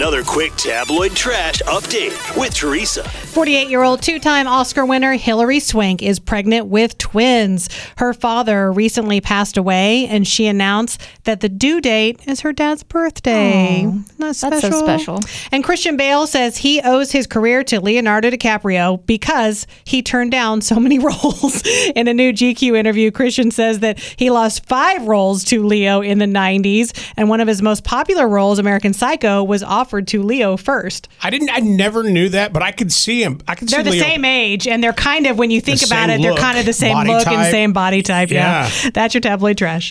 another quick tabloid trash update with Teresa. 48 year old two time Oscar winner Hilary Swank is pregnant with twins. Her father recently passed away, and she announced that the due date is her dad's birthday. Aw, Not that's so special. And Christian Bale says he owes his career to Leonardo DiCaprio because he turned down so many roles. In a new GQ interview, Christian says that he lost five roles to Leo in the 90s, and one of his most popular roles, American Psycho, was offered to Leo first. I didn't. I never knew that, but I could see him. I could They're see the Leo. same age, and they're kind of, when you think The about it, they're kind of the same look and same body type. Yeah. Yeah. That's your tabloid trash.